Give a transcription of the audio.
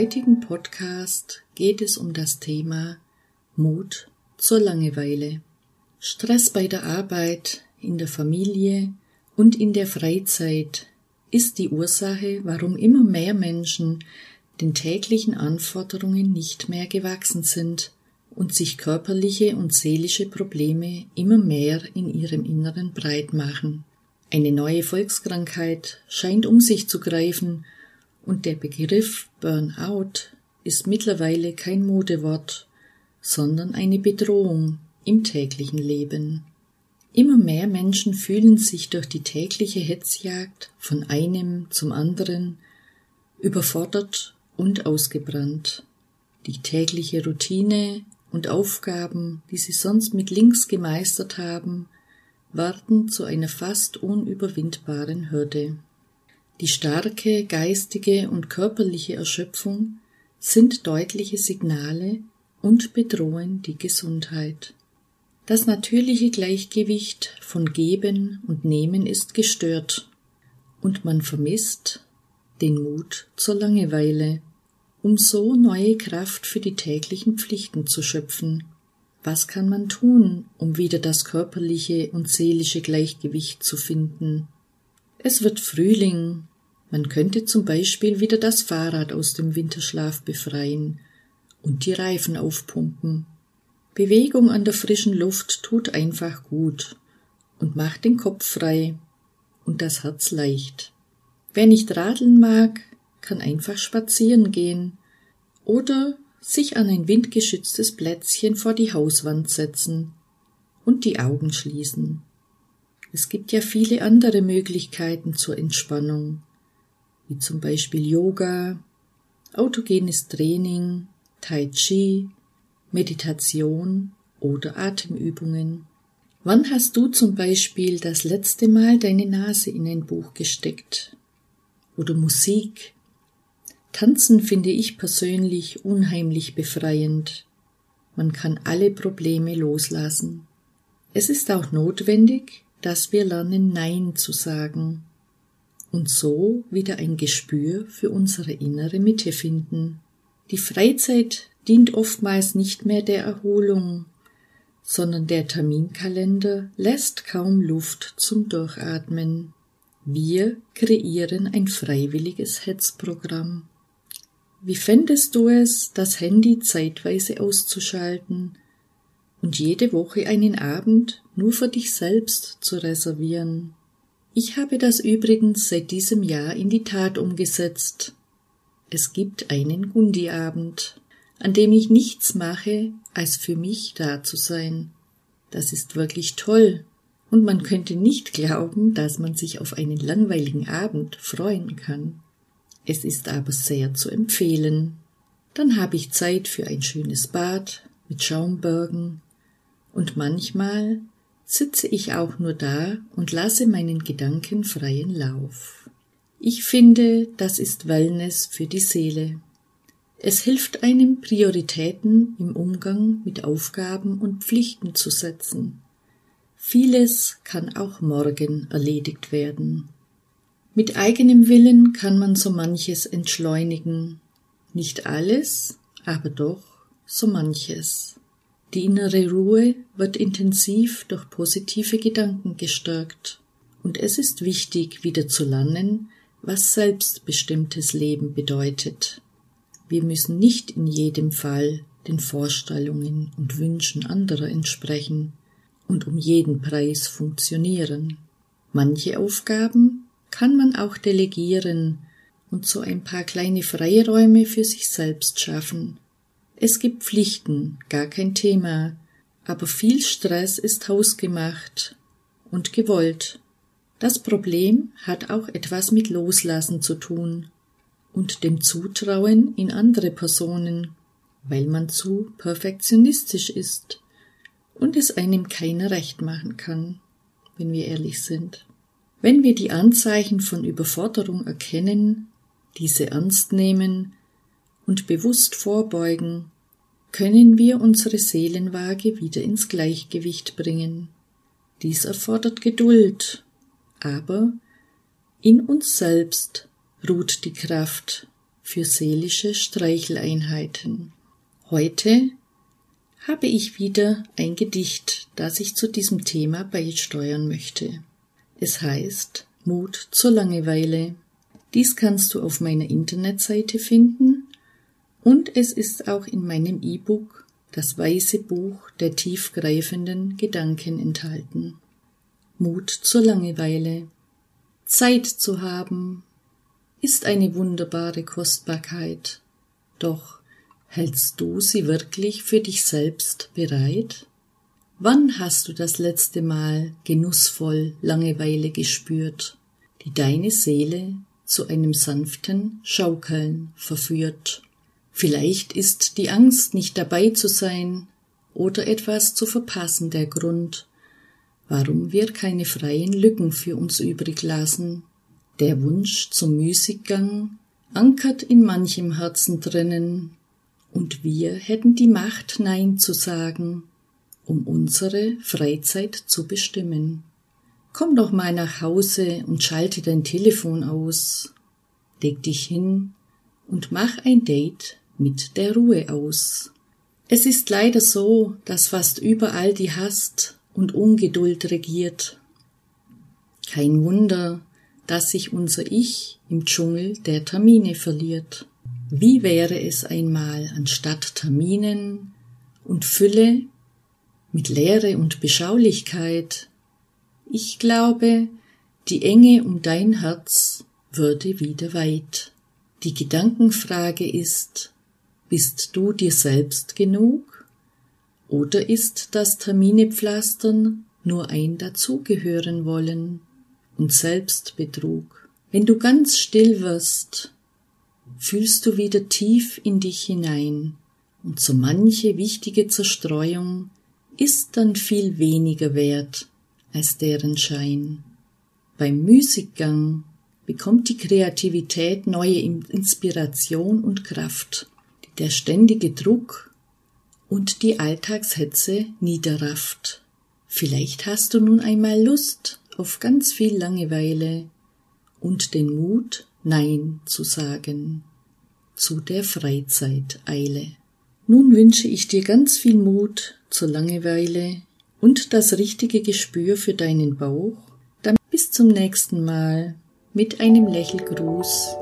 heutigen Podcast geht es um das Thema Mut zur Langeweile. Stress bei der Arbeit, in der Familie und in der Freizeit ist die Ursache, warum immer mehr Menschen den täglichen Anforderungen nicht mehr gewachsen sind und sich körperliche und seelische Probleme immer mehr in ihrem Inneren breit machen. Eine neue Volkskrankheit scheint um sich zu greifen und der Begriff Burnout ist mittlerweile kein Modewort, sondern eine Bedrohung im täglichen Leben. Immer mehr Menschen fühlen sich durch die tägliche Hetzjagd von einem zum anderen überfordert und ausgebrannt. Die tägliche Routine und Aufgaben, die sie sonst mit links gemeistert haben, werden zu einer fast unüberwindbaren Hürde. Die starke geistige und körperliche Erschöpfung sind deutliche Signale und bedrohen die Gesundheit. Das natürliche Gleichgewicht von Geben und Nehmen ist gestört und man vermisst den Mut zur Langeweile, um so neue Kraft für die täglichen Pflichten zu schöpfen. Was kann man tun, um wieder das körperliche und seelische Gleichgewicht zu finden? Es wird Frühling. Man könnte zum Beispiel wieder das Fahrrad aus dem Winterschlaf befreien und die Reifen aufpumpen. Bewegung an der frischen Luft tut einfach gut und macht den Kopf frei und das Herz leicht. Wer nicht radeln mag, kann einfach spazieren gehen oder sich an ein windgeschütztes Plätzchen vor die Hauswand setzen und die Augen schließen. Es gibt ja viele andere Möglichkeiten zur Entspannung, wie zum Beispiel Yoga, autogenes Training, Tai Chi, Meditation oder Atemübungen. Wann hast du zum Beispiel das letzte Mal deine Nase in ein Buch gesteckt? Oder Musik? Tanzen finde ich persönlich unheimlich befreiend. Man kann alle Probleme loslassen. Es ist auch notwendig, dass wir lernen Nein zu sagen und so wieder ein Gespür für unsere innere Mitte finden. Die Freizeit dient oftmals nicht mehr der Erholung, sondern der Terminkalender lässt kaum Luft zum Durchatmen. Wir kreieren ein freiwilliges Hetzprogramm. Wie fändest du es, das Handy zeitweise auszuschalten und jede Woche einen Abend nur für dich selbst zu reservieren? Ich habe das übrigens seit diesem Jahr in die Tat umgesetzt. Es gibt einen Gundi-Abend an dem ich nichts mache, als für mich da zu sein. Das ist wirklich toll, und man könnte nicht glauben, dass man sich auf einen langweiligen Abend freuen kann. Es ist aber sehr zu empfehlen. Dann habe ich Zeit für ein schönes Bad mit Schaumbergen, und manchmal sitze ich auch nur da und lasse meinen Gedanken freien Lauf. Ich finde, das ist Wellness für die Seele. Es hilft einem, Prioritäten im Umgang mit Aufgaben und Pflichten zu setzen. Vieles kann auch morgen erledigt werden. Mit eigenem Willen kann man so manches entschleunigen. Nicht alles, aber doch so manches. Die innere Ruhe wird intensiv durch positive Gedanken gestärkt. Und es ist wichtig, wieder zu lernen, was selbstbestimmtes Leben bedeutet. Wir müssen nicht in jedem Fall den Vorstellungen und Wünschen anderer entsprechen und um jeden Preis funktionieren. Manche Aufgaben kann man auch delegieren und so ein paar kleine Freiräume für sich selbst schaffen. Es gibt Pflichten, gar kein Thema, aber viel Stress ist hausgemacht und gewollt. Das Problem hat auch etwas mit Loslassen zu tun und dem Zutrauen in andere Personen, weil man zu perfektionistisch ist und es einem keiner recht machen kann, wenn wir ehrlich sind. Wenn wir die Anzeichen von Überforderung erkennen, diese ernst nehmen und bewusst vorbeugen, können wir unsere Seelenwaage wieder ins Gleichgewicht bringen. Dies erfordert Geduld, aber in uns selbst ruht die Kraft für seelische Streicheleinheiten. Heute habe ich wieder ein Gedicht, das ich zu diesem Thema beisteuern möchte. Es heißt Mut zur Langeweile. Dies kannst du auf meiner Internetseite finden und es ist auch in meinem E-Book Das weiße Buch der tiefgreifenden Gedanken enthalten. Mut zur Langeweile. Zeit zu haben ist eine wunderbare Kostbarkeit. Doch hältst du sie wirklich für dich selbst bereit? Wann hast du das letzte Mal genussvoll Langeweile gespürt, die deine Seele zu einem sanften Schaukeln verführt? Vielleicht ist die Angst, nicht dabei zu sein oder etwas zu verpassen, der Grund, warum wir keine freien Lücken für uns übrig lassen. Der Wunsch zum Müßiggang ankert in manchem Herzen drinnen, und wir hätten die Macht, Nein zu sagen, um unsere Freizeit zu bestimmen. Komm doch mal nach Hause und schalte dein Telefon aus. Leg dich hin und mach ein Date mit der Ruhe aus. Es ist leider so, dass fast überall die Hast und Ungeduld regiert. Kein Wunder, dass sich unser Ich im Dschungel der Termine verliert. Wie wäre es einmal anstatt Terminen und Fülle mit Leere und Beschaulichkeit? Ich glaube, die Enge um dein Herz würde wieder weit. Die Gedankenfrage ist, bist du dir selbst genug? Oder ist das Terminepflastern nur ein dazugehören wollen und Selbstbetrug? Wenn du ganz still wirst, fühlst du wieder tief in dich hinein, und so manche wichtige Zerstreuung ist dann viel weniger wert als deren Schein. Beim Müßiggang bekommt die Kreativität neue Inspiration und Kraft der ständige Druck und die Alltagshetze niederrafft. Vielleicht hast du nun einmal Lust auf ganz viel Langeweile und den Mut, Nein zu sagen zu der Freizeiteile. Nun wünsche ich dir ganz viel Mut zur Langeweile und das richtige Gespür für deinen Bauch. Dann bis zum nächsten Mal mit einem Lächelgruß